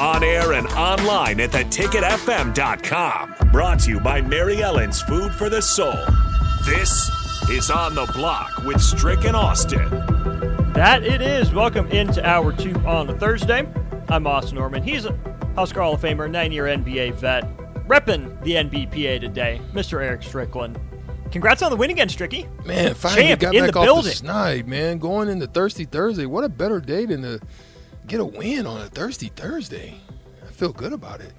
On air and online at theticketfm.com. Brought to you by Mary Ellen's Food for the Soul. This is On the Block with Strick and Austin. That it is. Welcome into hour two on a Thursday. I'm Austin Norman. He's a Husker Hall of Famer, nine year NBA vet, repping the NBPA today, Mr. Eric Strickland. Congrats on the win again, Stricky. Man, finally Champ got in back the off building. the snide, man. Going into Thirsty Thursday. What a better day than to get a win on a Thirsty Thursday. I feel good about it.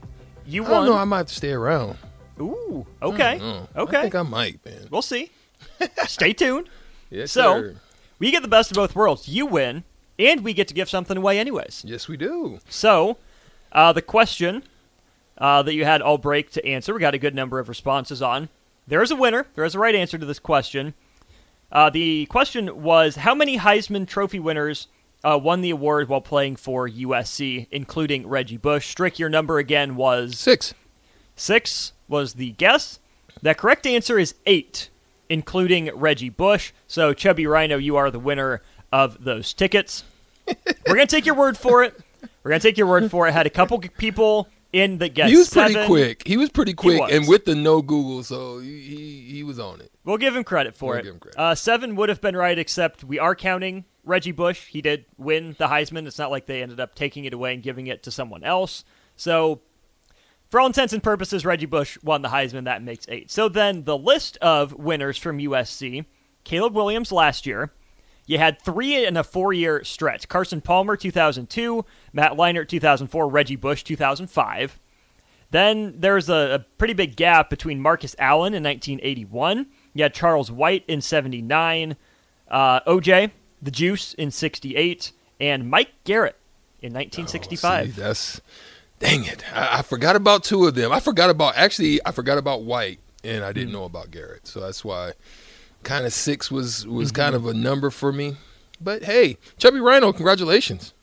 You I don't won. know. I might have to stay around. Ooh, okay. Mm, Okay. I think I might, man. we'll see. Stay tuned. Yes, So- sir. We get the best of both worlds. You win, and we get to give something away, anyways. Yes, we do. So, uh, the question uh, that you had all break to answer, we got a good number of responses on. There is a winner. There is a right answer to this question. Uh, the question was How many Heisman Trophy winners uh, won the award while playing for USC, including Reggie Bush? Strick, your number again was Six. Six was the guess. The correct answer is eight, including Reggie Bush. So, Chubby Rhino, you are the winner of those tickets. We're going to take your word for it. We're going to take your word for it. Had a couple people in the guess. he was pretty seven. quick. He was pretty quick, was. and with the no Google, so he he, he was on it. We'll give him credit for We'll it. give him credit. Uh, seven would have been right, except we are counting Reggie Bush. He did win the Heisman. It's not like they ended up taking it away and giving it to someone else. So, for all intents and purposes, Reggie Bush won the Heisman. That makes eight. So then the list of winners from USC Caleb Williams last year. You had three in a four year stretch Carson Palmer, 2002, Matt Leinart, 2004, Reggie Bush, 2005. Then there's a, a pretty big gap between Marcus Allen in 1981. You had Charles White in 79, uh, OJ, the Juice in 68, and Mike Garrett in 1965. Oh, See, that's dang it. I, I forgot about two of them. I forgot about actually. I forgot about White, and I didn't know about Garrett. So that's why kind of six was was kind of a number for me. But hey, Chubby Rhino, congratulations.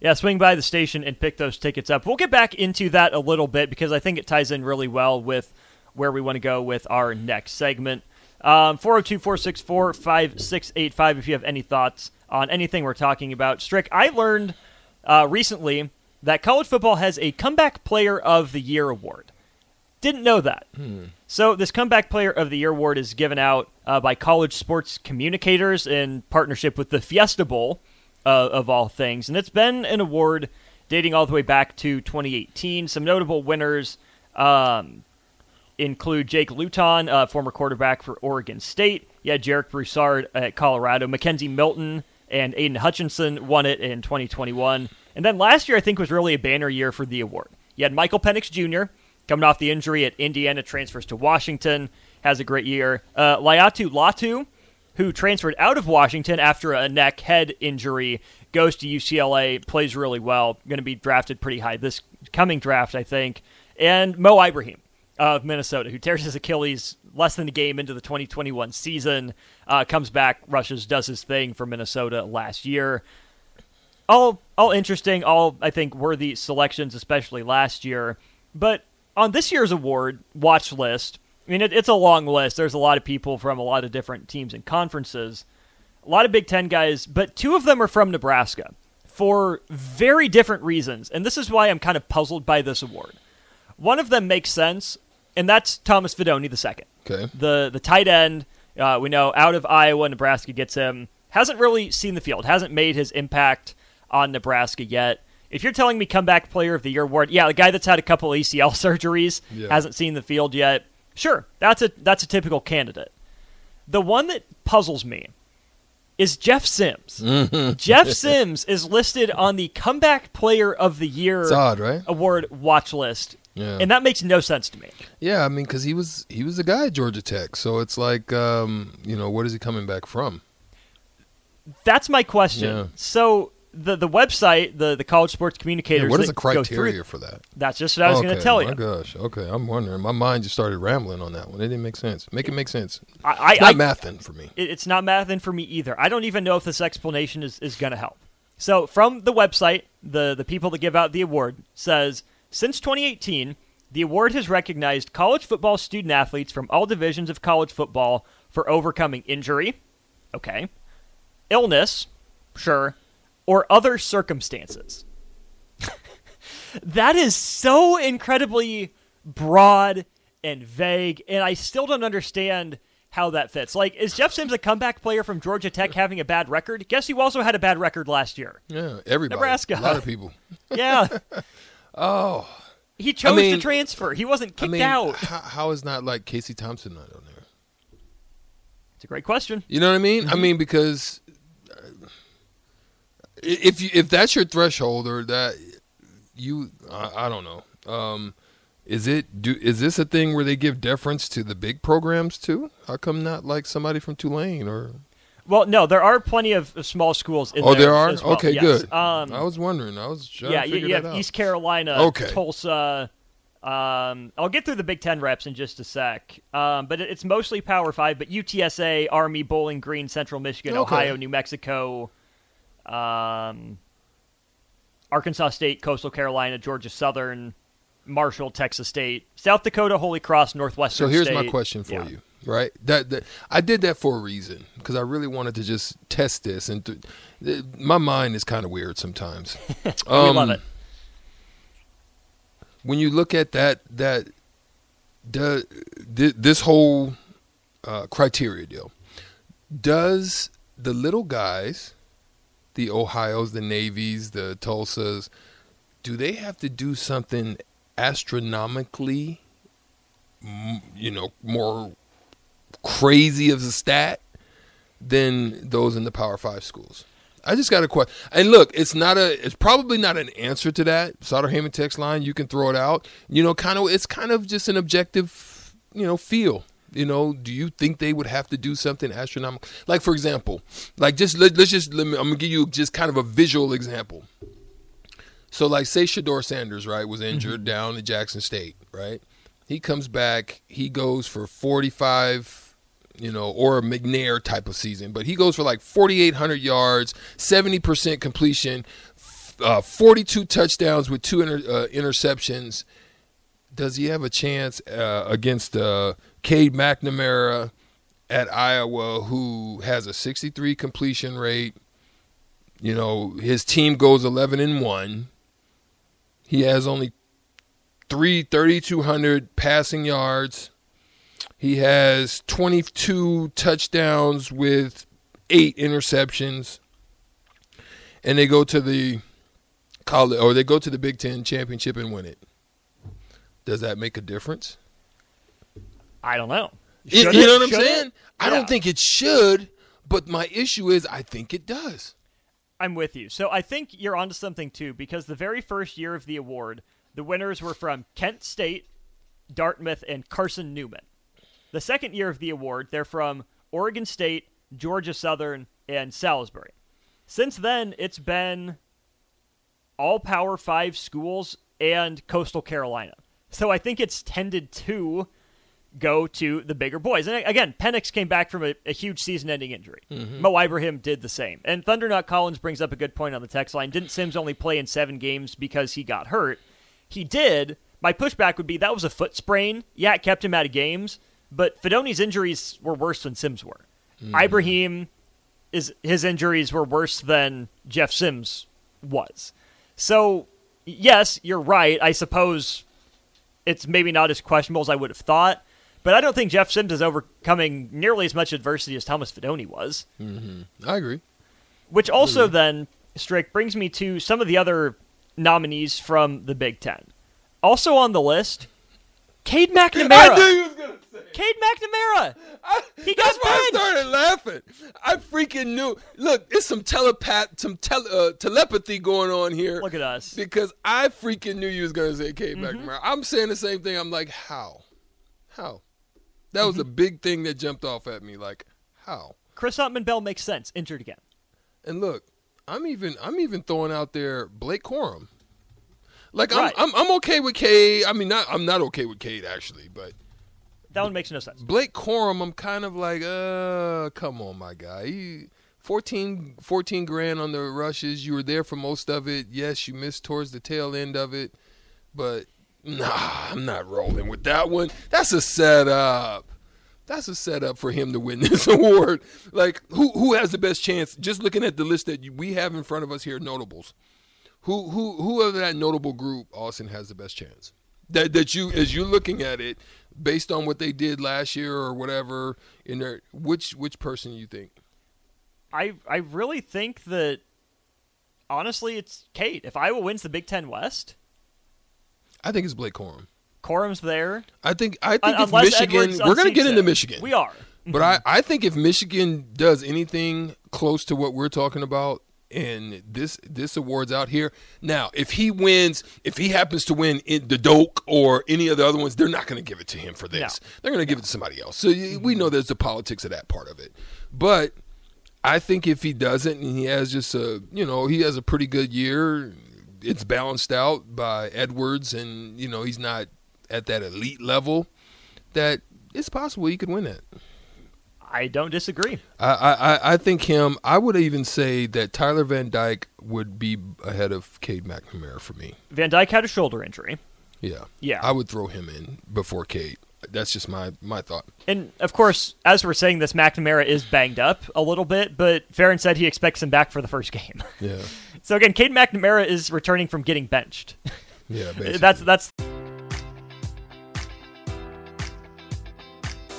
Yeah, swing by the station and pick those tickets up. We'll get back into that a little bit because I think it ties in really well with where we want to go with our next segment. Um, 402 464 5685 if you have any thoughts on anything we're talking about. Strick, I learned uh, recently that college football has a Comeback Player of the Year award. Didn't know that. So, this Comeback Player of the Year award is given out uh, by college sports communicators in partnership with the Fiesta Bowl, uh, of all things. And it's been an award dating all the way back to 2018. Some notable winners um, include Jake Luton, uh, former quarterback for Oregon State. You had Jarek Broussard at Colorado. McKenzie Milton and Aidan Hutchinson won it in 2021. And then last year, I think, was really a banner year for the award. You had Michael Penix Jr. coming off the injury at Indiana, transfers to Washington. has a great year. Uh, Laiatu Latu, who transferred out of Washington after a neck head injury, goes to UCLA, plays really well, going to be drafted pretty high this coming draft, I think. And Mo Ibrahim of Minnesota, who tears his Achilles less than a game into the 2021 season, uh, comes back, rushes, does his thing for Minnesota last year. All all interesting, all I think worthy selections, especially last year. But on this year's award watch list, I mean it, it's a long list. There's a lot of people from a lot of different teams and conferences, a lot of Big Ten guys, but two of them are from Nebraska for very different reasons, and this is why I'm kind of puzzled by this award. One of them makes sense, and that's Thomas the second. Okay. The the tight end, uh, we know out of Iowa, Nebraska gets him. Hasn't really seen the field. Hasn't made his impact on Nebraska yet. If you're telling me comeback player of the year award, yeah, the guy that's had a couple ACL surgeries Yeah. hasn't seen the field yet. Sure, that's a that's a typical candidate. The one that puzzles me is Jeff Sims. Mm-hmm. Jeff Sims is listed on the comeback player of the year It's odd, right? award watch list. Yeah. And that makes no sense to me. Yeah, I mean, because he was he was a guy at Georgia Tech, so it's like, um, you know, what is he coming back from? That's my question. Yeah. So the the website, the the college sports communicators. Yeah, what is the that go through- criteria for that? That's just what I was okay, going to tell My you. My gosh, okay, I'm wondering. My mind just started rambling on that one. It didn't make sense. Make it make sense. I, I, not mathing for me. it- it's not mathing for me either. I don't even know if this explanation is, is going to help. So from the website, the the people that give out the award says since 2018, the award has recognized college football student athletes from all divisions of college football for overcoming injury, okay, illness, sure, or other circumstances. that is so incredibly broad and vague, and I still don't understand how that fits. Like, is Jeff Sims a comeback player from Georgia Tech having a bad record? Guess who also had a bad record last year? Yeah, everybody. Nebraska. A lot of people. Yeah. Oh, He chose mean- to transfer. He wasn't I kicked mean, out. How, how is not like Casey Thompson not on there? It's a great question. You know what I mean? Mm-hmm. I mean because uh, if you if that's your threshold or that you I, I don't know. Um, is it do is this a thing where they give deference to the big programs too? How come not like somebody from Tulane or? Well, no, there are plenty of, small schools in Oh, there. there are. well, Okay, yes. good. Um, I was wondering. I was trying yeah, to you, figure you have out. East Carolina, Okay. Tulsa. Um, I'll get through the Big Ten reps in just a sec. Um, but it, it's mostly Power Five. But UTSA, Army, Bowling Green, Central Michigan, Okay. Ohio, New Mexico, um, Arkansas State, Coastal Carolina, Georgia Southern, Marshall, Texas State, South Dakota, Holy Cross, Northwestern. So here's my question for Yeah. you, right? That, that I did that for a reason because I really wanted to just test this, and to, th- my mind is kind of weird sometimes. we Um, love it. When you look at that, that the, th- this whole uh, criteria deal, does the little guys, the Ohio's, the Navy's, the Tulsas, do they have to do something astronomically, you know, more crazy of a stat than those in the Power Five schools? I just got a question. And look, it's not a. It's probably not an answer to that. Sauter Heyman text line. You can throw it out. You know, kind of. It's kind of just an objective. You know, feel. You know, do you think they would have to do something astronomical? Like, for example, like just let, let's just. Let me, I'm gonna give you just kind of a visual example. So, like, say Shedeur Sanders, right, was injured down at Jackson State, right? He comes back. He goes for 45, you know, or a McNair type of season, but he goes for like 4,800 yards, 70% completion, uh, 42 touchdowns with two inter- uh, interceptions. Does he have a chance uh, against uh, Cade McNamara at Iowa, who has a 63 completion rate? You know, his team goes 11 and 1. He has only three 3,200 passing yards. He has 22 touchdowns with eight interceptions. And they go to the college or they go to the Big Ten championship and win it. Does that make a difference? I don't know. You, Should you it? know what I'm Should it? saying? I Yeah. don't think it should, but my issue is I think it does. I'm with you. So I think you're onto something too, because the very first year of the award, the winners were from Kent State, Dartmouth, and Carson Newman. The second year of the award, they're from Oregon State, Georgia Southern, and Salisbury. Since then, it's been all Power Five schools and Coastal Carolina. So I think it's tended to go to the bigger boys. And again, Penix came back from a, a huge season ending injury. Mm-hmm. Mo Ibrahim did the same. And Thundernut Collins brings up a good point on the text line. Didn't Sims only play in seven games because he got hurt? He did. My pushback would be that was a foot sprain. Yeah, it kept him out of games, but Fidone's injuries were worse than Sims were. Mm-hmm. Ibrahim is his injuries were worse than Jeff Sims was. So, yes, you're right. I suppose it's maybe not as questionable as I would have thought. But I don't think Jeff Sims is overcoming nearly as much adversity as Thomas Fidone was. Mm-hmm. I agree. Which also mm-hmm. then, Strick, brings me to some of the other nominees from the Big Ten. Also on the list, Cade McNamara. I knew you was gonna say. Cade McNamara. I, he got that's why I started laughing. I freaking knew. Look, it's some telepath, some tele, uh, telepathy going on here. Look at us. Because I freaking knew you was gonna say Cade mm-hmm. McNamara. I'm saying the same thing. I'm like, how? How? That was a mm-hmm. big thing that jumped off at me. Like, how? Chris Autman Bell makes sense. Injured again. And look, I'm even I'm even throwing out there Blake Corum. Like right. I'm, I'm I'm okay with Cade. I mean, not I'm not okay with Cade actually, but that one makes no sense. Blake Corum, I'm kind of like, uh, come on, my guy. He, 14, 14 grand on the rushes. You were there for most of it. Yes, you missed towards the tail end of it, but Nah, I'm not rolling with that one. That's a setup. That's a setup for him to win this award. Like, who who has the best chance? Just looking at the list that we have in front of us here, notables. Who who who of that notable group, Austin has the best chance? That that you as you're looking at it, based on what they did last year or whatever, in there, which which person you think? I I really think that honestly, it's Cade. If Iowa wins the Big Ten West, I think it's Blake Corum. Corum's there. I think I think uh, if Michigan, we're going to get into Michigan. We are. But. I, I think if Michigan does anything close to what we're talking about, and this this award's out here now, if he wins, if he happens to win the Doak or any of the other ones, they're not going to give it to him for this. No. They're going to give it to somebody else. So mm-hmm. we know there's the politics of that part of it. But I think if he doesn't, and he has just a you know he has a pretty good year it's balanced out by Edwards, and you know he's not at that elite level. That it's possible he could win it. I don't disagree. I, I, I think him. I would even say that Tyler Van Dyke would be ahead of Cade McNamara for me. Van Dyke had a shoulder injury. Yeah, yeah. I would throw him in before Cade. That's just my my thought. And of course, as we're saying this, McNamara is banged up a little bit, but Ferentz said he expects him back for the first game. Yeah. So again, Cade McNamara is returning from getting benched. Yeah, basically. that's that's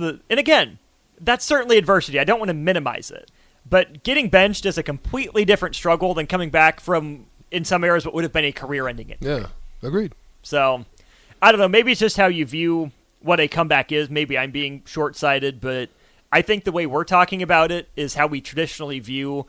the and again, that's certainly adversity. I don't want to minimize it. But getting benched is a completely different struggle than coming back from in some areas what would have been a career ending injury. Yeah, agreed. So I don't know, maybe it's just how you view what a comeback is. Maybe I'm being short sighted, but I think the way we're talking about it is how we traditionally view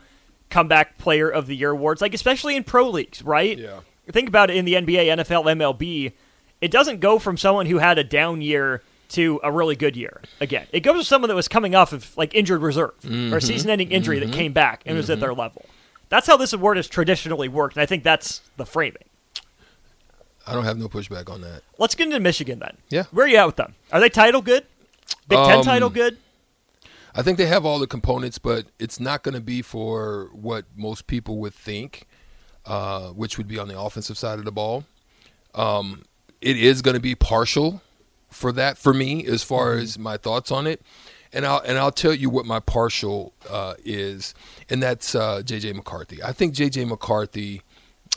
comeback player of the year awards, like especially in pro leagues, right? Yeah. Think about it in the NBA, NFL, MLB. It doesn't go from someone who had a down year to a really good year again. It goes to someone that was coming off of like injured reserve mm-hmm. or a season-ending injury mm-hmm. that came back and mm-hmm. was at their level. That's how this award has traditionally worked, and I think that's the framing. I don't have no pushback on that. Let's get into Michigan then. Yeah, where are you at with them? Are they title good? Big um, Ten title good? I think they have all the components, but it's not going to be for what most people would think, uh, which would be on the offensive side of the ball. Um, it is going to be partial for that for me as far mm-hmm. as my thoughts on it. And I'll and I'll tell you what my partial uh, is, and that's uh, JJ McCarthy. I think JJ McCarthy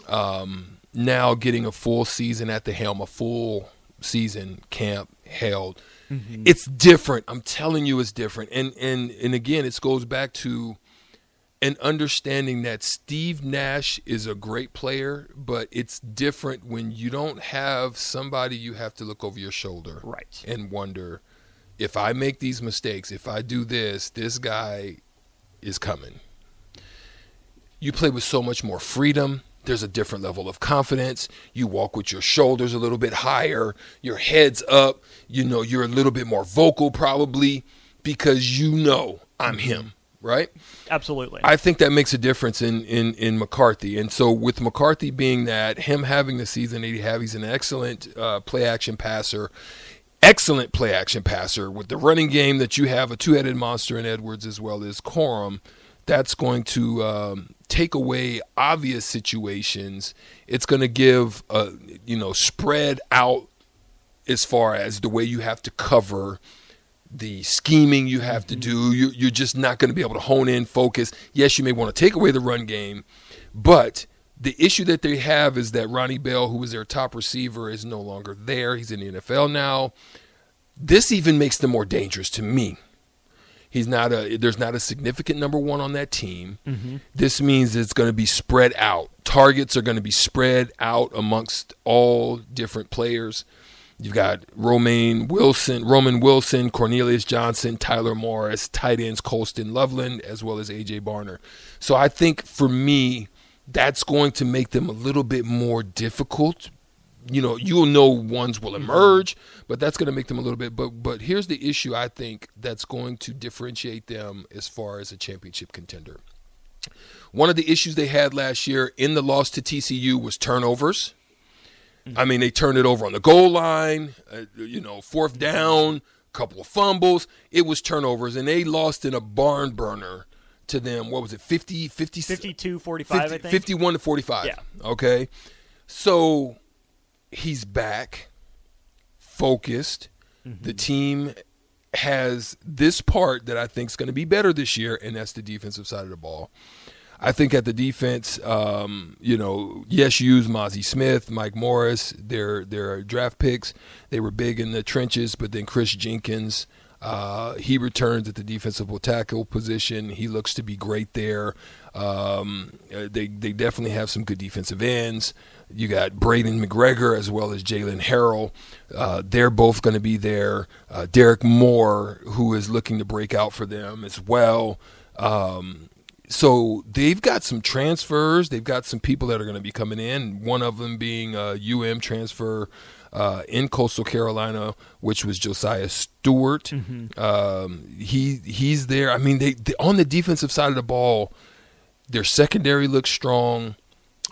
um, now getting a full season at the helm, a full season camp held. Mm-hmm. It's different. I'm telling you, it's different. And and and again, it goes back to and understanding that Steve Nash is a great player, but it's different when you don't have somebody you have to look over your shoulder right. and wonder if I make these mistakes, if I do this, this guy is coming. You play with so much more freedom. There's a different level of confidence. You walk with your shoulders a little bit higher, your head's up. You know, you're a little bit more vocal probably because you know I'm him right? Absolutely. I think that makes a difference in, in, in McCarthy. And so with McCarthy being that, him having the season that he have, he's an excellent uh, play action passer. Excellent play action passer with the running game that you have a two headed monster in Edwards as well as Corum. That's going to um, take away obvious situations. It's going to give a you know spread out as far as the way you have to cover the scheming you have to do. You, you're just not going to be able to hone in, focus. Yes, you may want to take away the run game, but the issue that they have is that Ronnie Bell, who was their top receiver, is no longer there. He's in the NFL now. This even makes them more dangerous to me. He's not a. There's not a significant number one on that team. Mm-hmm. This means it's going to be spread out. Targets are going to be spread out amongst all different players. You've got Romaine Wilson, Roman Wilson, Cornelius Johnson, Tyler Morris, tight ends Colston Loveland, as well as AJ Barner. So I think for me, that's going to make them a little bit more difficult. You know, you'll know ones will mm-hmm. emerge, but that's going to make them a little bit. But but here's the issue I think that's going to differentiate them as far as a championship contender. One of the issues they had last year in the loss to TCU was turnovers. I mean, they turned it over on the goal line, uh, you know, fourth down, couple of fumbles. It was turnovers, and they lost in a barn burner to them. What was it, 50, 50 52 45, 50, I think? 51 to 45. Yeah. Okay. So he's back, focused. Mm-hmm. The team has this part that I think is going to be better this year, and that's the defensive side of the ball. I think at the defense, um, you know, yes, you use Mazi Smith, Mike Morris. They're they're draft picks. They were big in the trenches, but then Kris Jenkins. Uh, he returns at the defensive tackle position. He looks to be great there. Um, uh, they they definitely have some good defensive ends. You got Braiden McGregor as well as Jaylen Harrell. Uh, they're both going to be there. Uh, Derrick Moore, who is looking to break out for them as well. Um, so they've got some transfers. They've got some people that are going to be coming in. One of them being a UM transfer uh, in Coastal Carolina, which was Josiah Stewart. Mm-hmm. Um, he he's there. I mean, they, they, on the defensive side of the ball, their secondary looks strong.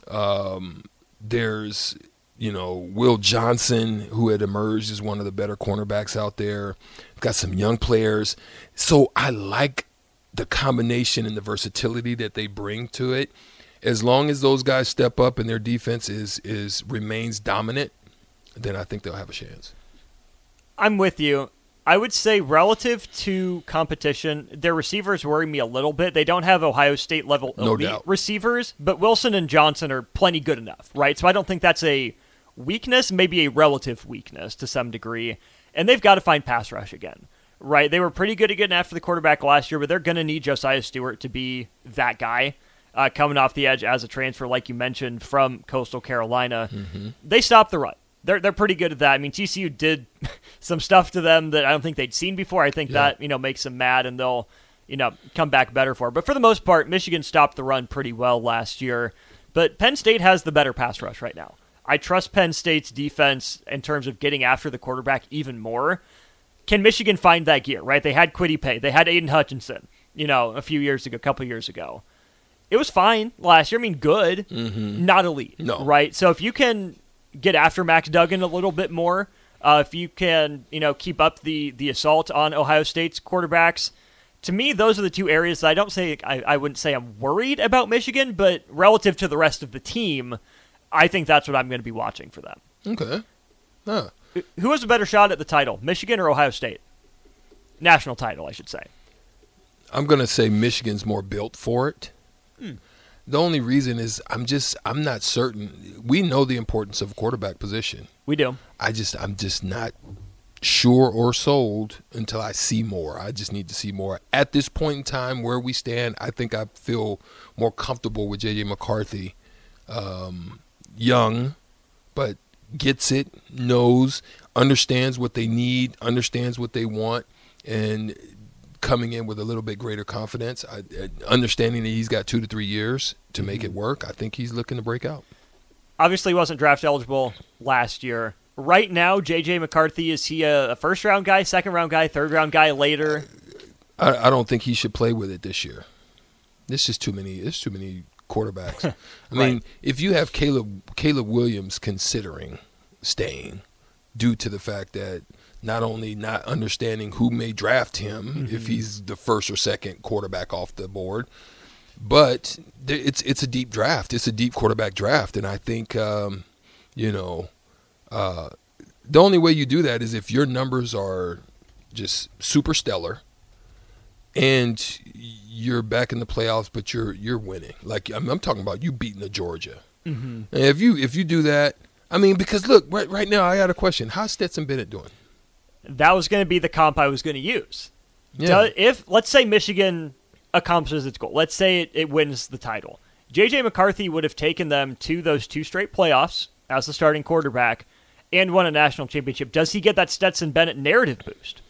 Um, there's you know, Will Johnson, who had emerged as one of the better cornerbacks out there. Got some young players. So I like the combination and the versatility that they bring to it. As long as those guys step up and their defense is is remains dominant, then I think they'll have a chance. I'm with you. I would say relative to competition, their receivers worry me a little bit. They don't have Ohio State level No elite doubt. receivers, but Wilson and Johnson are plenty good enough, right? So I don't think that's a weakness, maybe a relative weakness to some degree. And they've got to find pass rush again, right? They were pretty good at getting after the quarterback last year, but they're going to need Josiah Stewart to be that guy. Uh, coming off the edge as a transfer, like you mentioned, from Coastal Carolina, they stopped the run. They're they're pretty good at that. I mean, TCU did some stuff to them that I don't think they'd seen before. I think that you know makes them mad, and they'll you know come back better for. it. But for the most part, Michigan stopped the run pretty well last year. But Penn State has the better pass rush right now. I trust Penn State's defense in terms of getting after the quarterback even more. Can Michigan find that gear? Right? They had Kwity Paye, they had Aidan Hutchinson. You know, a few years ago, a couple years ago. It was fine last year. I mean, good, not elite. No. right? So if you can get after Max Duggan a little bit more, uh, if you can, you know, keep up the the assault on Ohio State's quarterbacks, to me, those are the two areas that I don't say I, I wouldn't say I'm worried about Michigan, but relative to the rest of the team, I think that's what I'm going to be watching for them. Okay. Huh. Who has a better shot at the title, Michigan or Ohio State? National title, I should say. I'm gonna say Michigan's more built for it. Hmm. The only reason is I'm just I'm not certain. We know the importance of quarterback position. We do. I just I'm just not sure or sold until I see more. I just need to see more. At this point in time where we stand, I think I feel more comfortable with JJ McCarthy. Um, young, but gets it, knows, understands what they need, understands what they want, and coming in with a little bit greater confidence, I, I- understanding that he's got two to three years to make it mm-hmm. work. I think he's looking to break out. Obviously, he wasn't draft eligible last year. Right now, JJ McCarthy is he a, a first round guy, second round guy, third round guy later? I, I don't think he should play with it this year. This is too many. There's too many quarterbacks. I mean, Right. if you have Caleb Caleb Williams considering staying due to the fact that not only not understanding who may draft him if he's the first or second quarterback off the board, but it's it's a deep draft. It's a deep quarterback draft, and I think um, you know uh, the only way you do that is if your numbers are just super stellar and you're back in the playoffs, but you're you're winning. Like I'm, I'm talking about you beating the Georgia. Mm-hmm. And if you if you do that, I mean, because look, right right now I got a question: How's Stetson Bennett doing? That was going to be the comp I was going to use. Yeah. Do- if let's say Michigan accomplishes its goal, let's say it, it wins the title, JJ McCarthy would have taken them to those two straight playoffs as the starting quarterback and won a national championship. Does he get that Stetson Bennett narrative boost?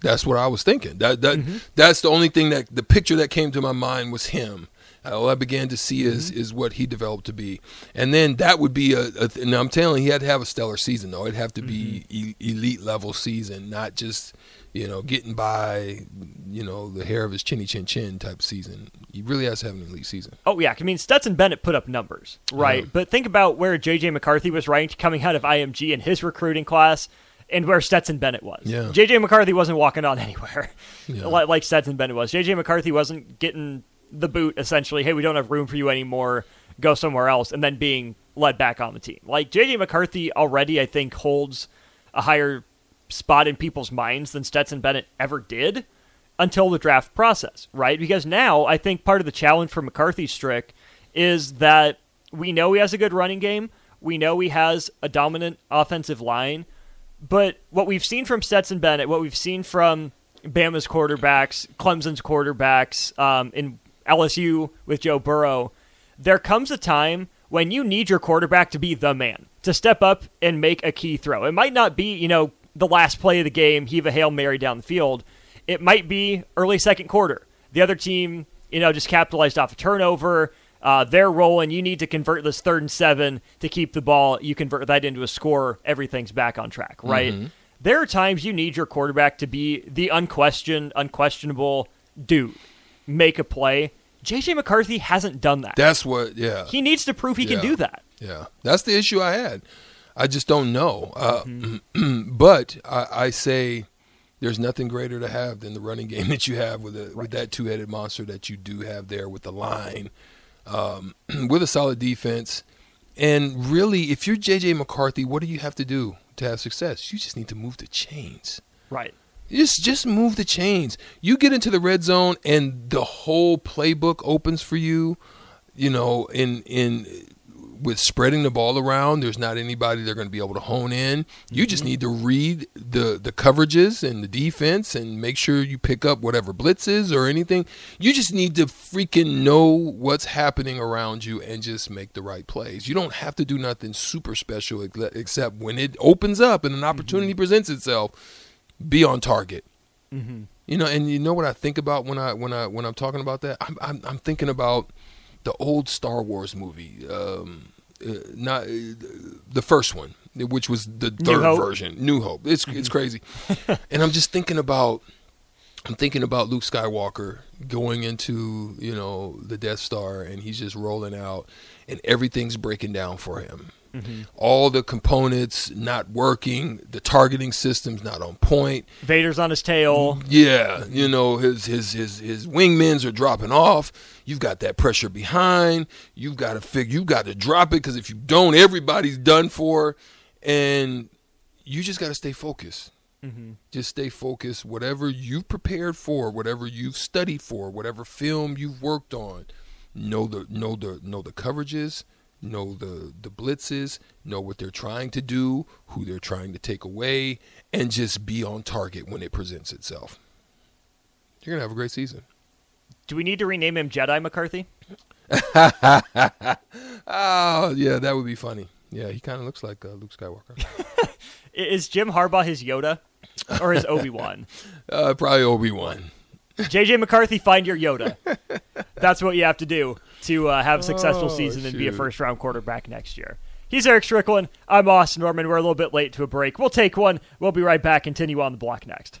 That's what I was thinking. That that Mm-hmm. that's the only thing that the picture that came to my mind was him. All I began to see is Mm-hmm. is what he developed to be, and then that would be a. a and I'm telling you, he had to have a stellar season though. It'd have to be Mm-hmm. e- elite level season, not just you know getting by, you know, the hair of his chinny chin chin type season. He really has to have an elite season. Oh yeah, I mean Stetson Bennett put up numbers, right? Yeah. But think about where JJ McCarthy was ranked coming out of IMG in his recruiting class, and where Stetson Bennett was. Yeah. JJ McCarthy wasn't walking on anywhere, Yeah. like, like Stetson Bennett was. JJ McCarthy wasn't getting the boot essentially. Hey, we don't have room for you anymore. Go somewhere else, and then being led back on the team. Like JJ McCarthy already, I think holds a higher spot in people's minds than Stetson Bennett ever did until the draft process, right? Because now I think part of the challenge for McCarthy Strick is that we know he has a good running game. We know he has a dominant offensive line. But what we've seen from Stetson Bennett, what we've seen from Bama's quarterbacks, Clemson's quarterbacks, um, in LSU with Joe Burrow, there comes a time when you need your quarterback to be the man, to step up and make a key throw. It might not be, you know, the last play of the game, heave a Hail Mary down the field. It might be early second quarter. The other team, you know, just capitalized off a turnover. Uh, they're rolling. You need to convert this third and seven to keep the ball. You convert that into a score. Everything's back on track, right? There are times you need your quarterback to be the unquestioned, unquestionable dude. Make a play. JJ McCarthy hasn't done that. That's what. Yeah. he needs to prove he can do that. Yeah, that's the issue I had. I just don't know. Uh, mm-hmm. but I, I, say there's nothing greater to have than the running game that you have with a, right. with that two headed monster that you do have there with the line, um, with a solid defense. And really, if you're JJ McCarthy, what do you have to do to have success? You just need to move the chains. Right. Just just move the chains. You get into the red zone and the whole playbook opens for you. You know, in in with spreading the ball around, there's not anybody they're going to be able to hone in. You just mm-hmm. need to read the the coverages and the defense and make sure you pick up whatever blitzes or anything. You just need to freaking know what's happening around you and just make the right plays. You don't have to do nothing super special except when it opens up and an opportunity mm-hmm. presents itself, be on target. Mm-hmm. You know, and you know what I think about when I when I when I'm talking about that. I'm I'm, I'm thinking about the old Star Wars movie, um, uh, not uh, the first one, which was the third version, New Hope. It's mm-hmm. it's crazy, and I'm just thinking about. I'm thinking about Luke Skywalker going into, you know, the Death Star and he's just rolling out and everything's breaking down for him. Mm-hmm. All the components not working, the targeting system's not on point. Vader's on his tail. Yeah, you know his his his his wingmans are dropping off. You've got that pressure behind. You've got to figure. You've got to drop it because if you don't, everybody's done for. And you just got to stay focused. Mm-hmm. Just stay focused. Whatever you've prepared for, whatever you've studied for, whatever film you've worked on, know the know the know the coverages know the the blitzes, know what they're trying to do, who they're trying to take away, and just be on target when it presents itself. You're gonna have a great season. Do we need to rename him Jedi McCarthy? oh yeah, that would be funny. Yeah, he kind of looks like uh, Luke Skywalker. Is Jim Harbaugh his Yoda or his Obi Wan? uh, probably Obi Wan. JJ McCarthy, find your Yoda. That's what you have to do to uh, have a successful oh, season and be a first round quarterback next year. He's Eric Strickland. I'm Austin Norman. We're a little bit late to a break. We'll take one. We'll be right back. Continue on the block next.